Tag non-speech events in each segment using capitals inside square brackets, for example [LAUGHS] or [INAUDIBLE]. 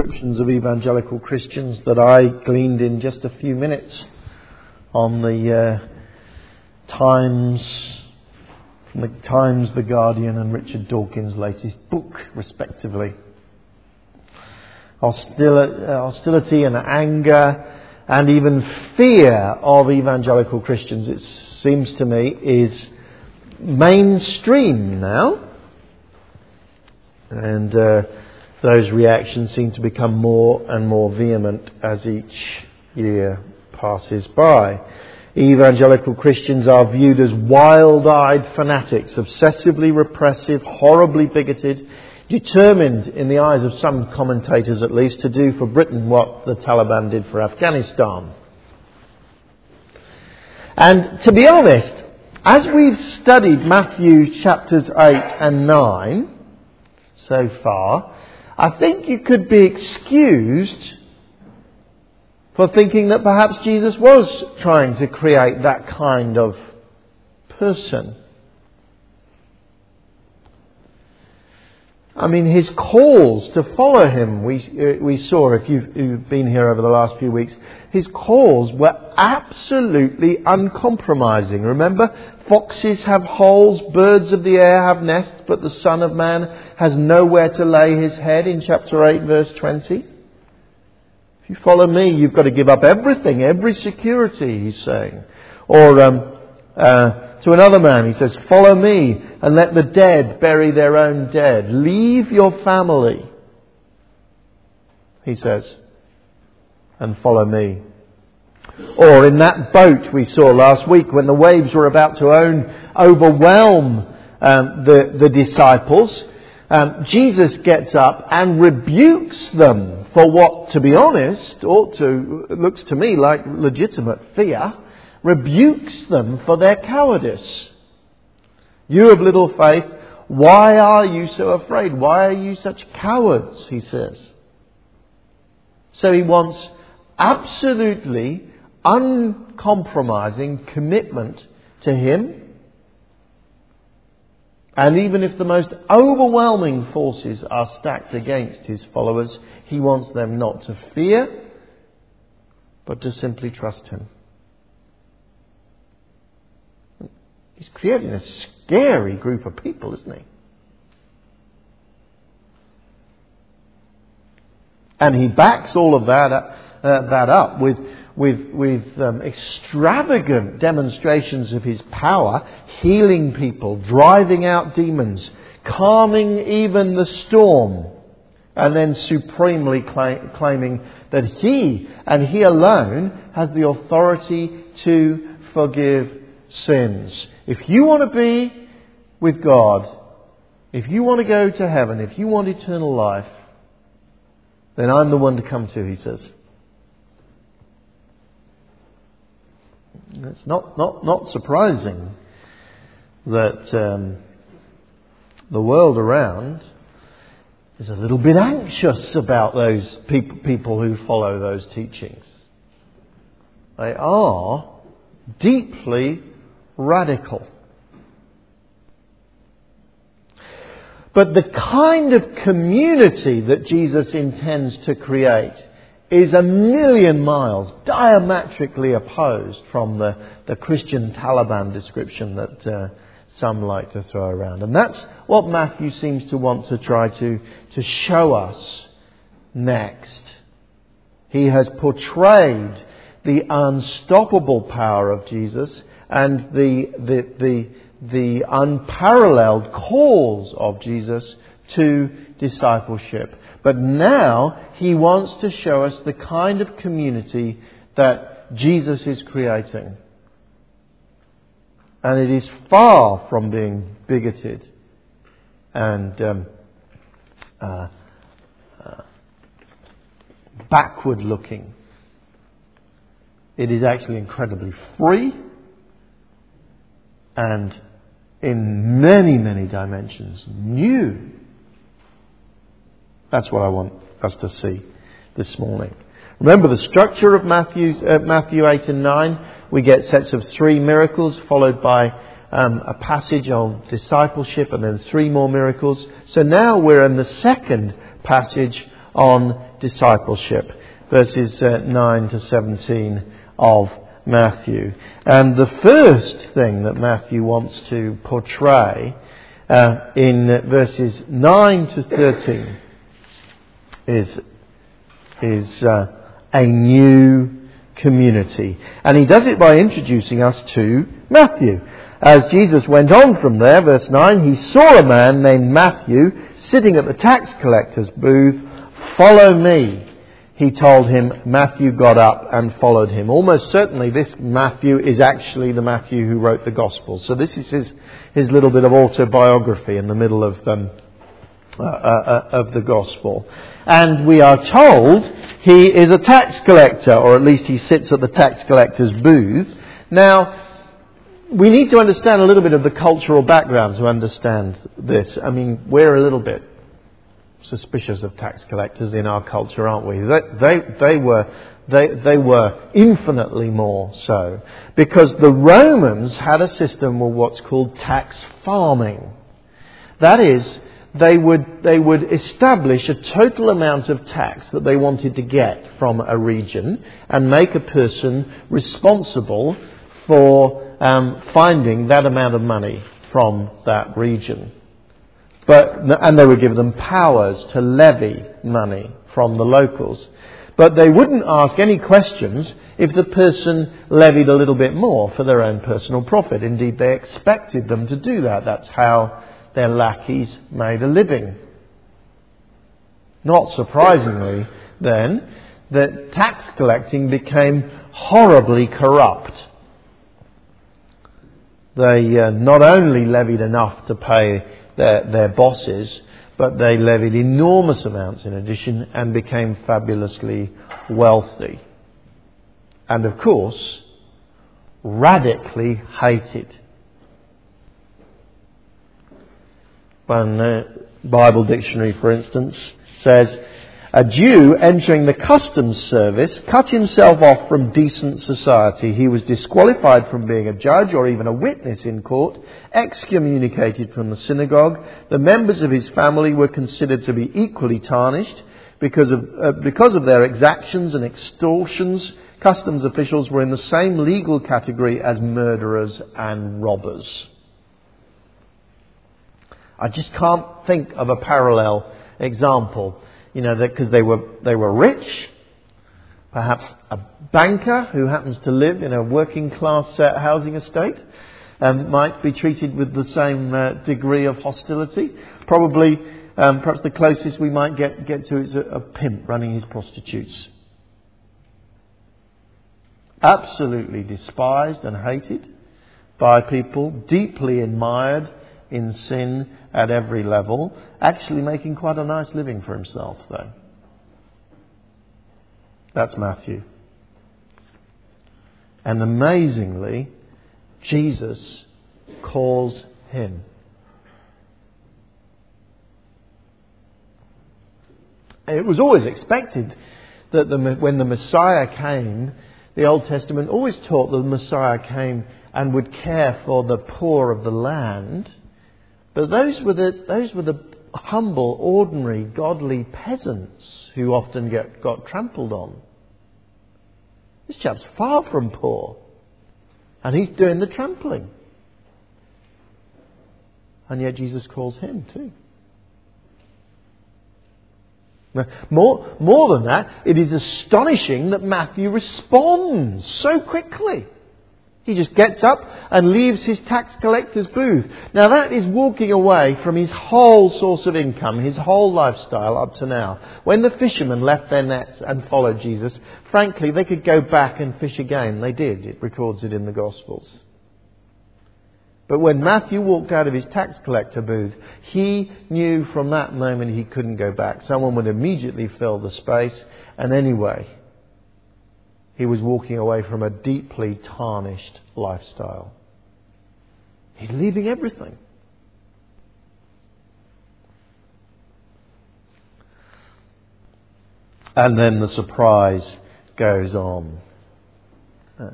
descriptions of evangelical Christians that I gleaned in just a few minutes on the uh, Times, from the Times, The Guardian, and Richard Dawkins' latest book, respectively. Hostility and anger and even fear of evangelical Christians, it seems to me, is mainstream now. And uh, those reactions seem to become more and more vehement as each year passes by. Evangelical Christians are viewed as wild eyed fanatics, obsessively repressive, horribly bigoted, determined, in the eyes of some commentators at least, to do for Britain what the Taliban did for Afghanistan. And to be honest, as we've studied Matthew chapters 8 and 9 so far, I think you could be excused for thinking that perhaps Jesus was trying to create that kind of person. I mean, his calls to follow him, we, uh, we saw if you've, you've, been here over the last few weeks, his calls were absolutely uncompromising. Remember, foxes have holes, birds of the air have nests, but the Son of Man has nowhere to lay his head in chapter 8, verse 20. If you follow me, you've got to give up everything, every security, he's saying. Or, um, uh, to another man, he says, Follow me and let the dead bury their own dead. Leave your family, he says, and follow me. Or in that boat we saw last week when the waves were about to own, overwhelm um, the, the disciples, um, Jesus gets up and rebukes them for what, to be honest, ought to, looks to me like legitimate fear rebukes them for their cowardice. You of little faith, why are you so afraid? Why are you such cowards? He says. So he wants absolutely uncompromising commitment to him. And even if the most overwhelming forces are stacked against his followers, he wants them not to fear, but to simply trust him. He's creating a scary group of people, isn't he? And he backs all of that, uh, that up with, with, with um, extravagant demonstrations of his power, healing people, driving out demons, calming even the storm, and then supremely claiming that he and he alone has the authority to forgive sins. If you want to be with God, if you want to go to heaven, if you want eternal life, then I'm the one to come to, he says. It's not, not, not surprising that um, the world around is a little bit anxious about those people, people who follow those teachings. They are deeply radical. But the kind of community that Jesus intends to create is a million miles diametrically opposed from the, the Christian Taliban description that uh, some like to throw around. And that's what Matthew seems to want to try to, to show us next. He has portrayed the unstoppable power of Jesus and the, the, the, the unparalleled calls of Jesus to discipleship. But now he wants to show us the kind of community that Jesus is creating. And it is far from being bigoted and um, uh, uh, backward looking. It is actually incredibly free and in many, many dimensions new. That's what I want us to see this morning. Remember the structure of Matthew, uh, Matthew 8 and 9. We get sets of three miracles followed by um, a passage on discipleship and then three more miracles. So now we're in the second passage on discipleship, verses uh, 9 to 17 of Matthew. And the first thing that Matthew wants to portray uh, in verses 9 to 13 is, is uh, a new community. And he does it by introducing us to Matthew. As Jesus went on from there, verse 9, he saw a man named Matthew sitting at the tax collector's booth. Follow me. He told him, Matthew got up and followed him. Almost certainly this Matthew is actually the Matthew who wrote the Gospel. So this is his, his little bit of autobiography in the middle of, um, uh, uh, uh of the Gospel. And we are told he is a tax collector, or at least he sits at the tax collector's booth. Now, we need to understand a little bit of the cultural background to understand this. I mean, we're a little bit suspicious of tax collectors in our culture, aren't we? They, they, they, were, they, they were infinitely more so. Because the Romans had a system of what's called tax farming. That is, they would, they would establish a total amount of tax that they wanted to get from a region and make a person responsible for um, finding that amount of money from that region. But, and they would give them powers to levy money from the locals. But they wouldn't ask any questions if the person levied a little bit more for their own personal profit. Indeed, they expected them to do that. That's how their lackeys made a living. Not surprisingly, then, that tax collecting became horribly corrupt they uh, not only levied enough to pay their, their bosses, but they levied enormous amounts in addition and became fabulously wealthy. And of course, radically hated. One uh, Bible dictionary, for instance, says a Jew entering the customs service cut himself off from decent society. He was disqualified from being a judge or even a witness in court, excommunicated from the synagogue. The members of his family were considered to be equally tarnished because of, uh, because of their exactions and extortions. Customs officials were in the same legal category as murderers and robbers. I just can't think of a parallel example you know, because they were, they were rich, perhaps a banker who happens to live in a working class uh, housing estate um, might be treated with the same uh, degree of hostility. Probably, um, perhaps the closest we might get, get to is a, a pimp running his prostitutes. Absolutely despised and hated by people, deeply admired in sin at every level, actually making quite a nice living for himself, though. That's Matthew. And amazingly, Jesus calls him. It was always expected that the, when the Messiah came, the Old Testament always taught that the Messiah came and would care for the poor of the land. But those were the, those were the humble, ordinary, godly peasants who often get, got trampled on. This chap's far from poor. And he's doing the trampling. And yet Jesus calls him too. Now, more, more than that, it is astonishing that Matthew responds so quickly. He just gets up and leaves his tax collector's booth. Now that is walking away from his whole source of income, his whole lifestyle up to now. When the fishermen left their nets and followed Jesus, frankly, they could go back and fish again. They did. It records it in the Gospels. But when Matthew walked out of his tax collector booth, he knew from that moment he couldn't go back. Someone would immediately fill the space. And anyway, he was walking away from a deeply tarnished lifestyle. He's leaving everything. And then the surprise goes on. Uh,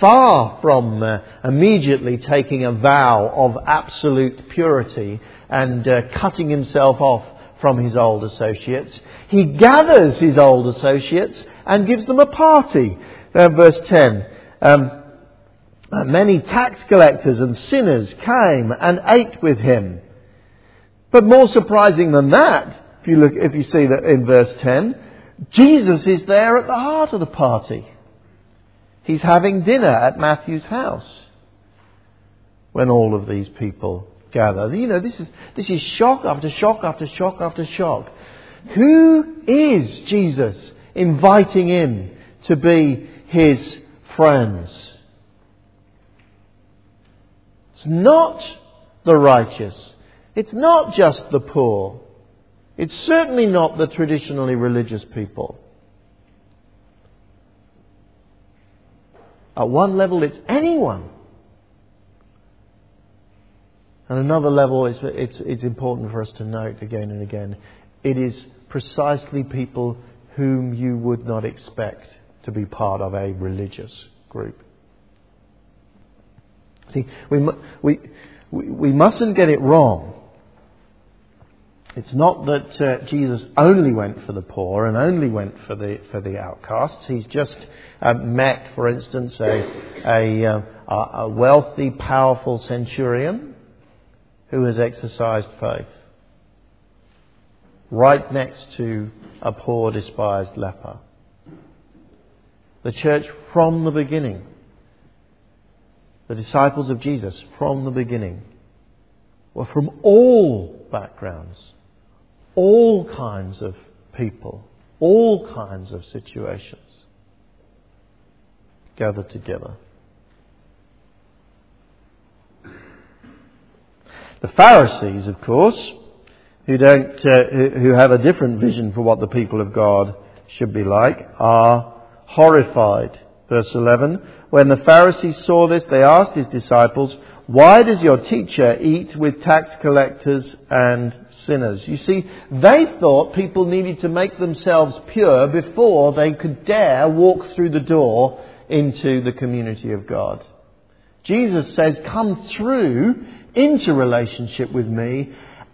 far from uh, immediately taking a vow of absolute purity and uh, cutting himself off from his old associates. He gathers his old associates and gives them a party. Uh, verse 10. Um, uh, many tax collectors and sinners came and ate with him. But more surprising than that, if you look, if you see that in verse 10, Jesus is there at the heart of the party. He's having dinner at Matthew's house when all of these people gather. You know, this is, this is shock after shock after shock after shock. Who is Jesus inviting him to be his friends? It's not the righteous. It's not just the poor. It's certainly not the traditionally religious people. At one level, it's anyone. At another level, it's, it's, it's important for us to note again and again it is precisely people whom you would not expect to be part of a religious group. See, we, we, we mustn't get it wrong. It's not that uh, Jesus only went for the poor and only went for the, for the outcasts. He's just uh, met, for instance, a, a, uh, a wealthy, powerful centurion who has exercised faith right next to a poor, despised leper. The church from the beginning, the disciples of Jesus from the beginning, were from all backgrounds all kinds of people, all kinds of situations gathered together. The Pharisees, of course, who don't, uh, who have a different vision for what the people of God should be like, are horrified. Verse 11. When the Pharisees saw this, they asked his disciples, why does your teacher eat with tax collectors and sinners? You see, they thought people needed to make themselves pure before they could dare walk through the door into the community of God. Jesus says, Come through into relationship with me,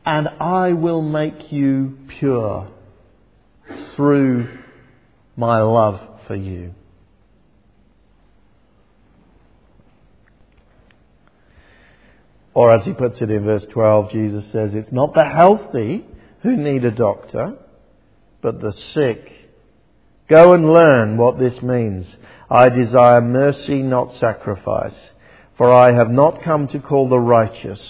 and I will make you pure through my love for you. Or as he puts it in verse 12, Jesus says, It's not the healthy who need a doctor, but the sick. Go and learn what this means. I desire mercy, not sacrifice. For I have not come to call the righteous,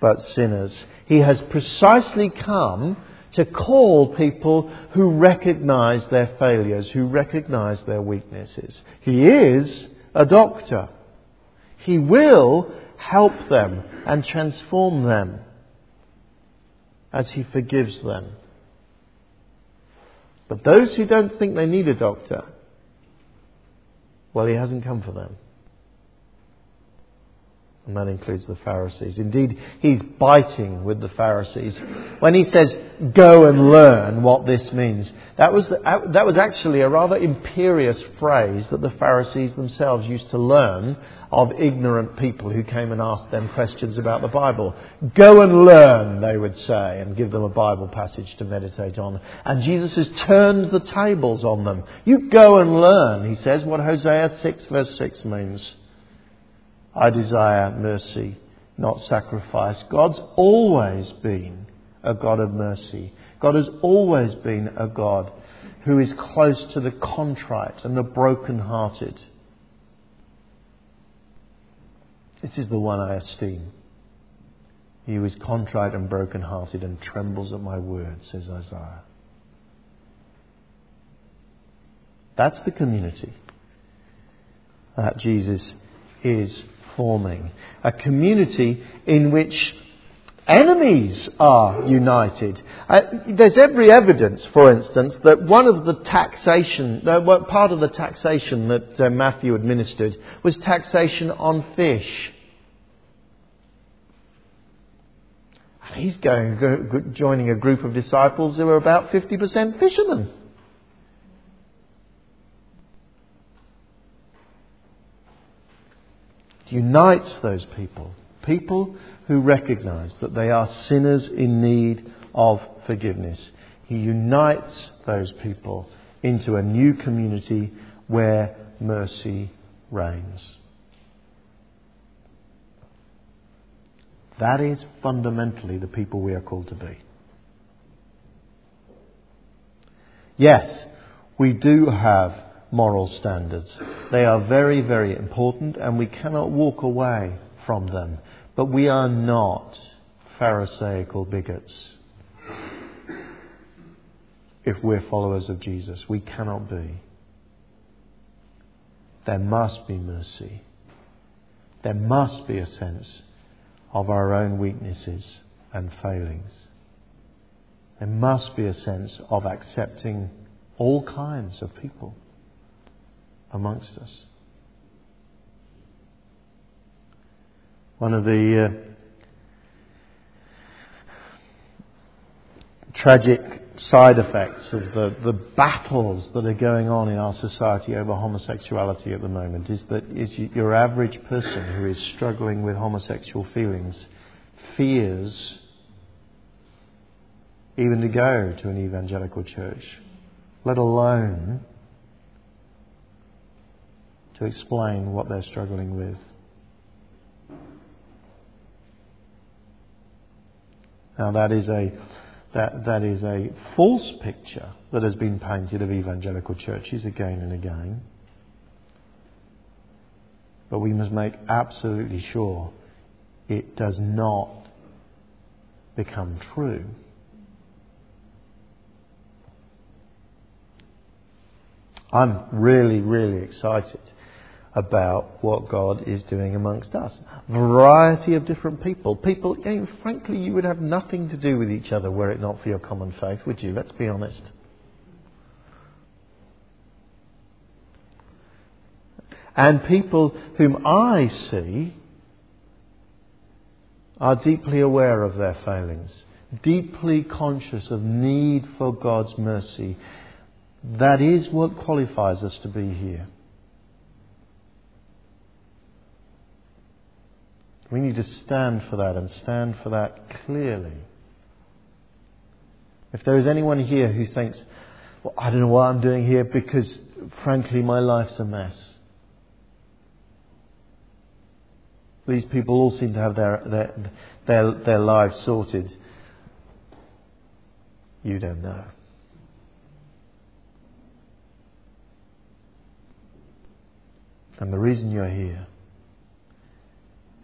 but sinners. He has precisely come to call people who recognize their failures, who recognize their weaknesses. He is a doctor. He will help them and transform them as He forgives them. But those who don't think they need a doctor, well, He hasn't come for them. And that includes the Pharisees. Indeed, he's biting with the Pharisees. When he says, go and learn what this means, that was, the, that was actually a rather imperious phrase that the Pharisees themselves used to learn of ignorant people who came and asked them questions about the Bible. Go and learn, they would say, and give them a Bible passage to meditate on. And Jesus has turned the tables on them. You go and learn, he says, what Hosea 6 verse 6 means. I desire mercy, not sacrifice. God's always been a God of mercy. God has always been a God who is close to the contrite and the broken-hearted. This is the one I esteem. He who is contrite and broken-hearted and trembles at my word, says Isaiah. That's the community that Jesus is forming. A community in which enemies are united. Uh, there's every evidence, for instance, that one of the taxation, uh, part of the taxation that uh, Matthew administered was taxation on fish. He's going, joining a group of disciples who are about 50% fishermen. Unites those people. People who recognize that they are sinners in need of forgiveness. He unites those people into a new community where mercy reigns. That is fundamentally the people we are called to be. Yes, we do have moral standards. They are very, very important and we cannot walk away from them. But we are not Pharisaical bigots. If we're followers of Jesus, we cannot be. There must be mercy. There must be a sense of our own weaknesses and failings. There must be a sense of accepting all kinds of people amongst us. One of the uh, tragic side effects of the, the battles that are going on in our society over homosexuality at the moment is that is your average person who is struggling with homosexual feelings fears even to go to an evangelical church, let alone to explain what they're struggling with. Now, that is a that, that is a false picture that has been painted of evangelical churches again and again. But we must make absolutely sure it does not become true. I'm really, really excited about what God is doing amongst us. Variety of different people. People, you know, frankly, you would have nothing to do with each other were it not for your common faith, would you? Let's be honest. And people whom I see are deeply aware of their failings, deeply conscious of need for God's mercy. That is what qualifies us to be here. We need to stand for that and stand for that clearly. If there is anyone here who thinks, well, I don't know what I'm doing here because, frankly, my life's a mess. These people all seem to have their, their, their, their lives sorted. You don't know. And the reason you're here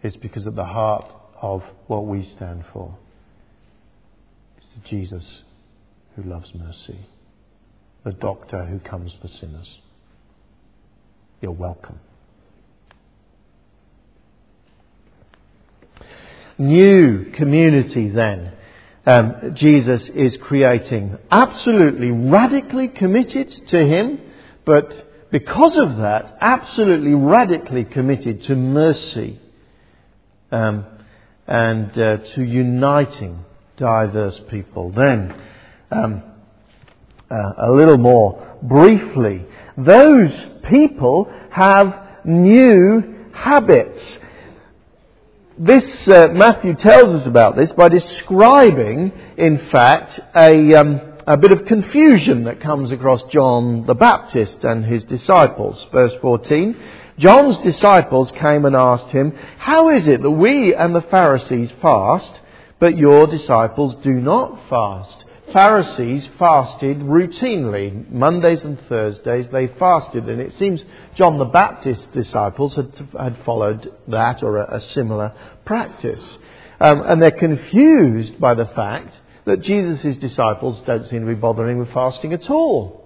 is because at the heart of what we stand for is the Jesus who loves mercy, the doctor who comes for sinners. You're welcome. New community then. Um, Jesus is creating absolutely radically committed to Him, but because of that, absolutely radically committed to mercy um, and uh, to uniting diverse people. Then, um, uh, a little more briefly, those people have new habits. This, uh, Matthew tells us about this by describing, in fact, a, um, a bit of confusion that comes across John the Baptist and his disciples. Verse 14. John's disciples came and asked him, How is it that we and the Pharisees fast, but your disciples do not fast? Pharisees fasted routinely. Mondays and Thursdays they fasted, and it seems John the Baptist's disciples had, had followed that or a, a similar practice. Um, and they're confused by the fact that Jesus' disciples don't seem to be bothering with fasting at all.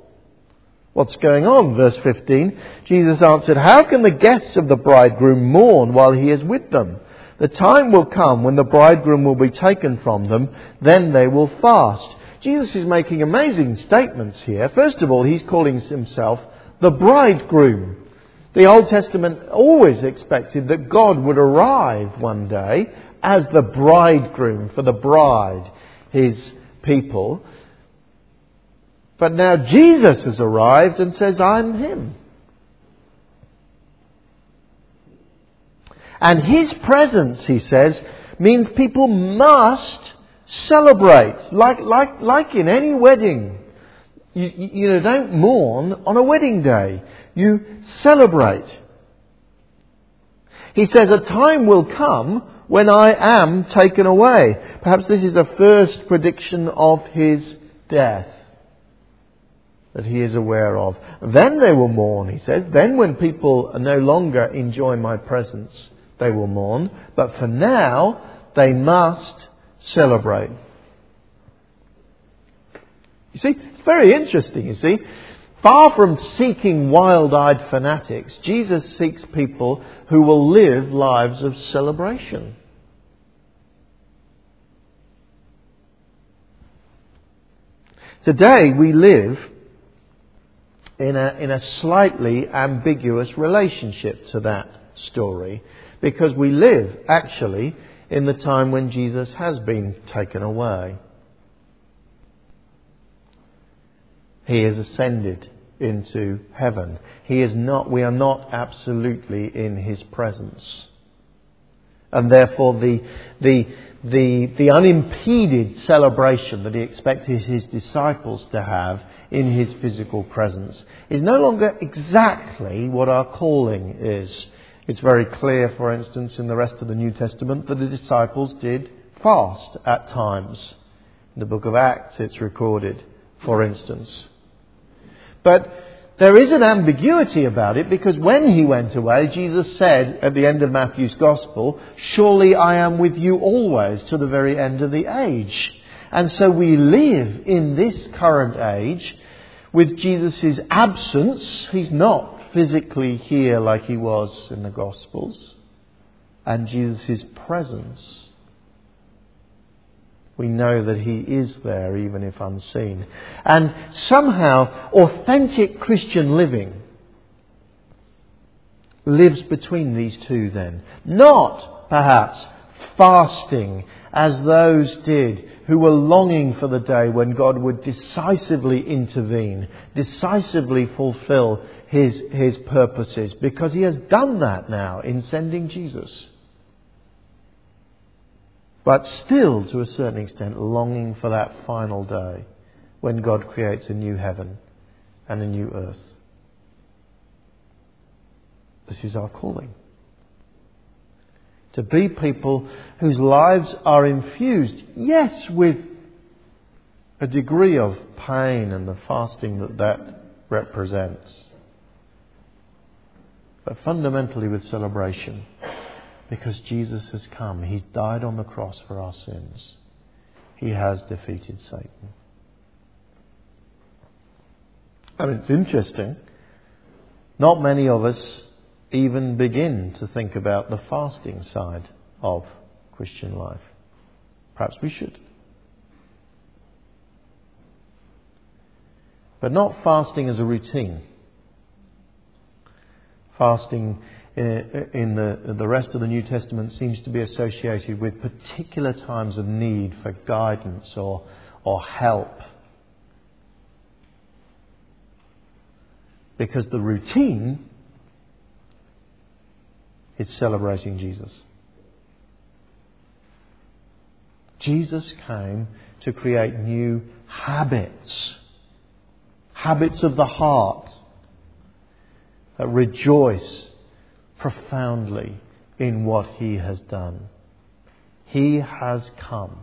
What's going on? Verse 15. Jesus answered, How can the guests of the bridegroom mourn while he is with them? The time will come when the bridegroom will be taken from them, then they will fast. Jesus is making amazing statements here. First of all, he's calling himself the bridegroom. The Old Testament always expected that God would arrive one day as the bridegroom for the bride, his people. But now Jesus has arrived and says, I'm him. And his presence, he says, means people must Celebrate, like, like, like in any wedding. You, you know, don't mourn on a wedding day. You celebrate. He says, a time will come when I am taken away. Perhaps this is a first prediction of his death that he is aware of. Then they will mourn, he says. Then when people no longer enjoy my presence, they will mourn. But for now, they must celebrate. You see, it's very interesting, you see. Far from seeking wild eyed fanatics, Jesus seeks people who will live lives of celebration. Today we live in a, in a slightly ambiguous relationship to that story because we live actually in the time when Jesus has been taken away. He has ascended into heaven. He is not, we are not absolutely in his presence. And therefore the, the, the, the unimpeded celebration that he expected his disciples to have in his physical presence is no longer exactly what our calling is. It's very clear, for instance, in the rest of the New Testament that the disciples did fast at times. In the book of Acts, it's recorded, for instance. But there is an ambiguity about it because when he went away, Jesus said at the end of Matthew's Gospel, Surely I am with you always to the very end of the age. And so we live in this current age with Jesus' absence. He's not physically here like he was in the Gospels. And Jesus' presence. We know that he is there even if unseen. And somehow authentic Christian living lives between these two then. Not perhaps fasting as those did who were longing for the day when God would decisively intervene, decisively fulfill his, his purposes, because he has done that now in sending Jesus. But still, to a certain extent, longing for that final day when God creates a new heaven and a new earth. This is our calling to be people whose lives are infused, yes, with a degree of pain and the fasting that that represents, but fundamentally with celebration because Jesus has come. He's died on the cross for our sins. He has defeated Satan. And it's interesting. Not many of us even begin to think about the fasting side of Christian life. Perhaps we should. But not fasting as a routine. Fasting in the, the rest of the New Testament seems to be associated with particular times of need for guidance or, or help. Because the routine is celebrating Jesus. Jesus came to create new habits, habits of the heart that rejoice profoundly in what He has done. He has come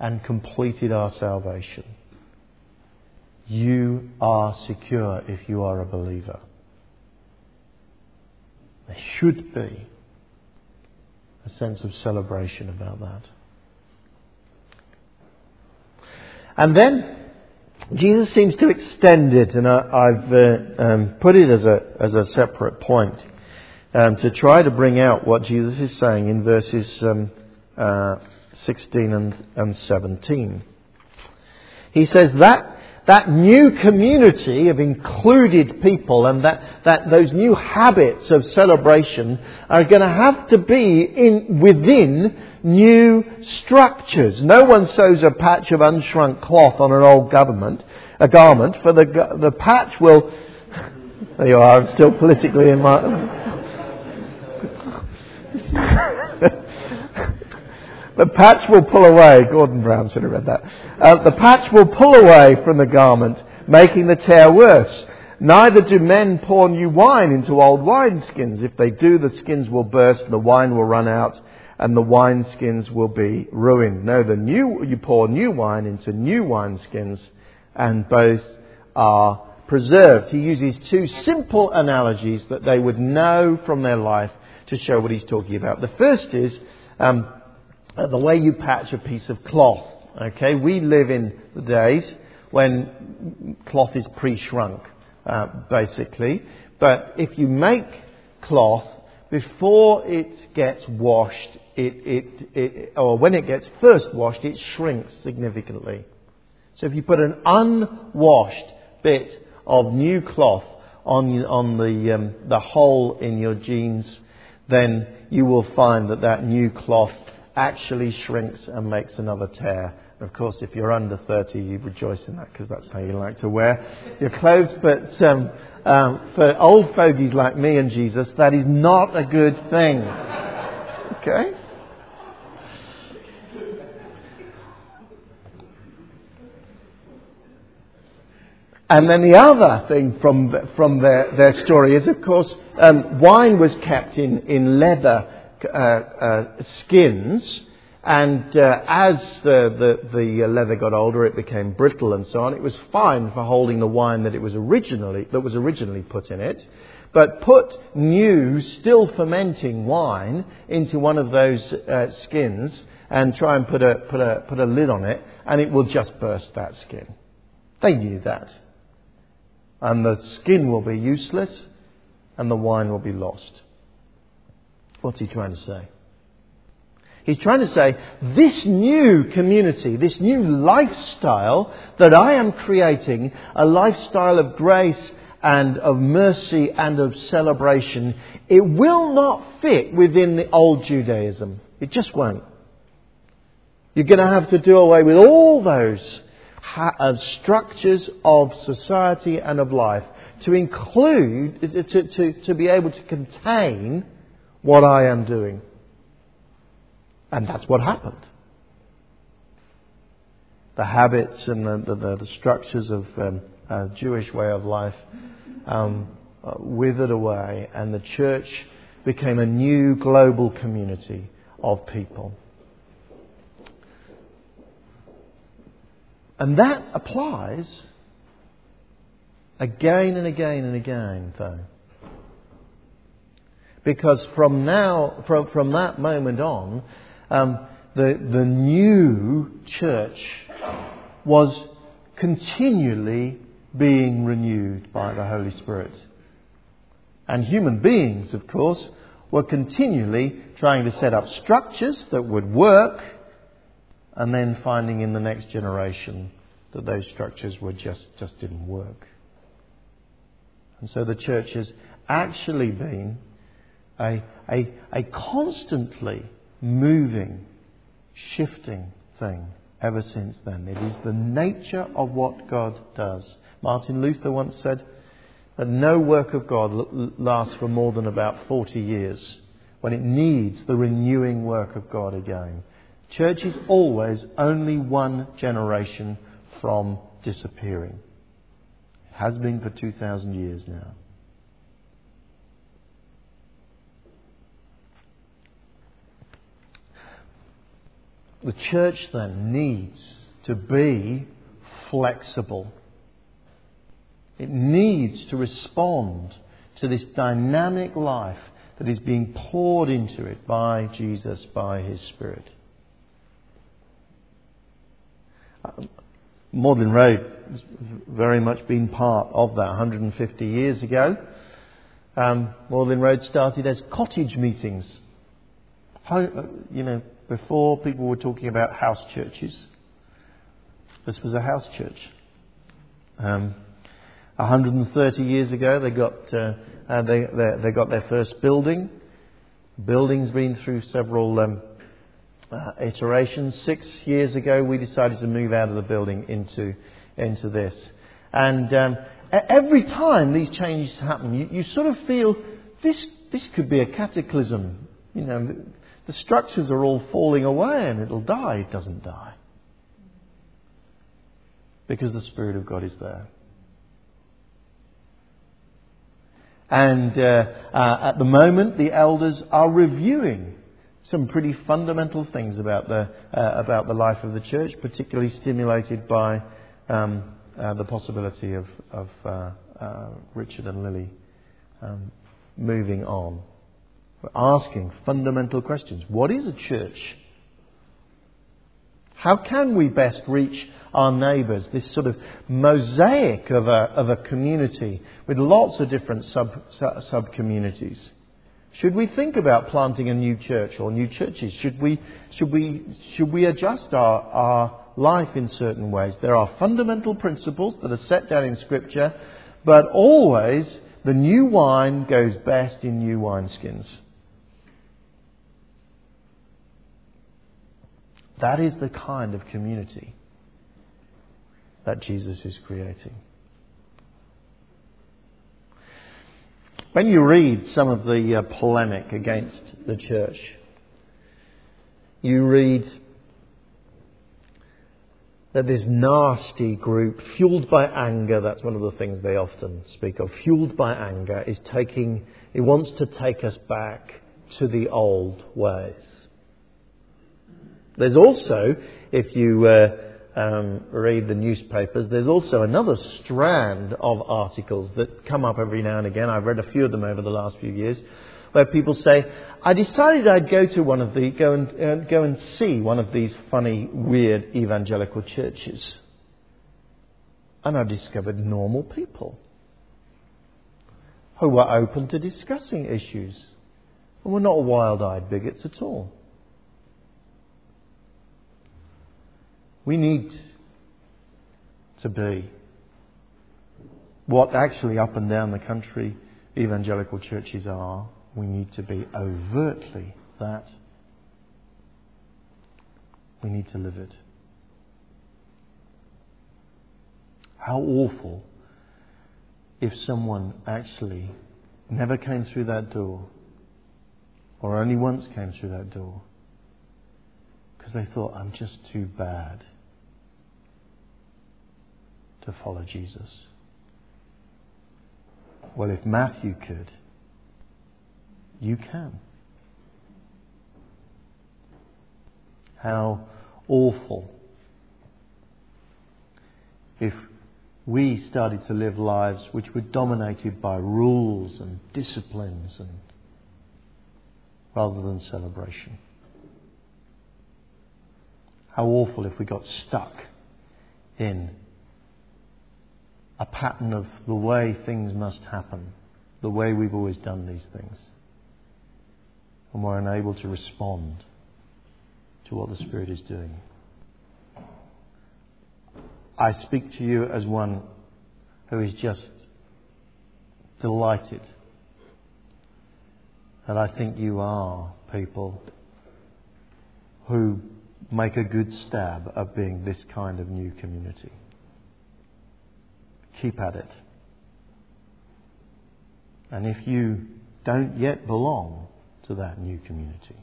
and completed our salvation. You are secure if you are a believer. There should be a sense of celebration about that. And then Jesus seems to extend it, and I, have uh, um, put it as a, as a separate point um, to try to bring out what Jesus is saying in verses um, uh, 16 and, and 17. He says that that new community of included people and that, that those new habits of celebration are going to have to be in, within new structures. No one sews a patch of unshrunk cloth on an old government, a garment, for the, the patch will, [LAUGHS] there you are, I'm still politically in my, [LAUGHS] the patch will pull away. Gordon Brown should have read that. Uh, the patch will pull away from the garment, making the tear worse. Neither do men pour new wine into old wineskins. If they do, the skins will burst the wine will run out and the wineskins will be ruined. No, the new, you pour new wine into new wineskins and both are preserved. He uses two simple analogies that they would know from their life to show what he's talking about. The first is um, the way you patch a piece of cloth. Okay, we live in the days when cloth is pre-shrunk, uh, basically. But if you make cloth before it gets washed, it, it, it, or when it gets first washed, it shrinks significantly. So if you put an unwashed bit of new cloth on, on the, um, the hole in your jeans, then you will find that that new cloth actually shrinks and makes another tear. Of course, if you're under 30, you rejoice in that because that's how you like to wear your clothes. But um, um, for old fogies like me and Jesus, that is not a good thing. Okay? And then the other thing from, from their, their story is, of course, um, wine was kept in, in leather uh, uh, skins, and uh, as the, the, the, leather got older, it became brittle and so on. It was fine for holding the wine that it was originally that was originally put in it, but put new, still fermenting wine into one of those uh, skins and try and put a, put, a, put a lid on it, and it will just burst that skin. They knew that and the skin will be useless and the wine will be lost. What's he trying to say? He's trying to say this new community, this new lifestyle that I am creating, a lifestyle of grace and of mercy and of celebration, it will not fit within the old Judaism. It just won't. You're going to have to do away with all those of structures of society and of life to include, to, to, to be able to contain what I am doing. And that's what happened. The habits and the, the, the structures of um, Jewish way of life um, withered away, and the church became a new global community of people. And that applies again and again and again, though. Because from now, from, from that moment on, um, the, the new church was continually being renewed by the Holy Spirit. And human beings, of course, were continually trying to set up structures that would work and then finding in the next generation that those structures were just, just didn't work. And so the church has actually been a, a, a constantly moving, shifting thing ever since then. It is the nature of what God does. Martin Luther once said that no work of God lasts for more than about 40 years when it needs the renewing work of God again. Church is always only one generation from disappearing. It has been for 2,000 years now. The church then needs to be flexible. It needs to respond to this dynamic life that is being poured into it by Jesus, by His Spirit. Magdalen Road has very much been part of that 150 years ago. Um, Magdalen Road started as cottage meetings. Uh, you know, before people were talking about house churches, this was a house church. Um, 130 years ago, they got uh, uh, they, they, they, got their first building. Building's been through several um, uh, iterations. Six years ago, we decided to move out of the building into, into this. And um, every time these changes happen, you, you sort of feel this, this could be a cataclysm. You know, the structures are all falling away and it'll die. It doesn't die. Because the Spirit of God is there. And uh, uh, at the moment, the elders are reviewing some pretty fundamental things about the, uh, about the life of the church, particularly stimulated by um, uh, the possibility of, of uh, uh, Richard and Lily um, moving on. We're asking fundamental questions. What is a church? How can we best reach our neighbours? This sort of mosaic of a, of a community with lots of different sub, sub communities. Should we think about planting a new church or new churches? Should we, should we, should we adjust our, our life in certain ways? There are fundamental principles that are set down in Scripture, but always the new wine goes best in new wineskins. That is the kind of community that Jesus is creating. When you read some of the uh, polemic against the church, you read that this nasty group, fueled by anger, that's one of the things they often speak of, fueled by anger, is taking, it wants to take us back to the old ways. There's also, if you uh, um, read the newspapers, there's also another strand of articles that come up every now and again. I've read a few of them over the last few years, where people say, "I decided I'd go to one of the go and uh, go and see one of these funny, weird evangelical churches, and I discovered normal people who were open to discussing issues and were not wild-eyed bigots at all." We need to be what actually up and down the country evangelical churches are. We need to be overtly that. We need to live it. How awful if someone actually never came through that door or only once came through that door because they thought, I'm just too bad to follow Jesus? Well, if Matthew could, you can. How awful if we started to live lives which were dominated by rules and disciplines and rather than celebration. How awful if we got stuck in a pattern of the way things must happen, the way we've always done these things, and we're unable to respond to what the Spirit is doing. I speak to you as one who is just delighted that I think you are people who make a good stab at being this kind of new community keep at it. And if you don't yet belong to that new community,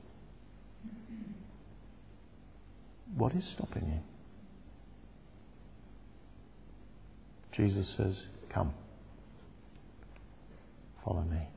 what is stopping you? Jesus says, Come, follow me.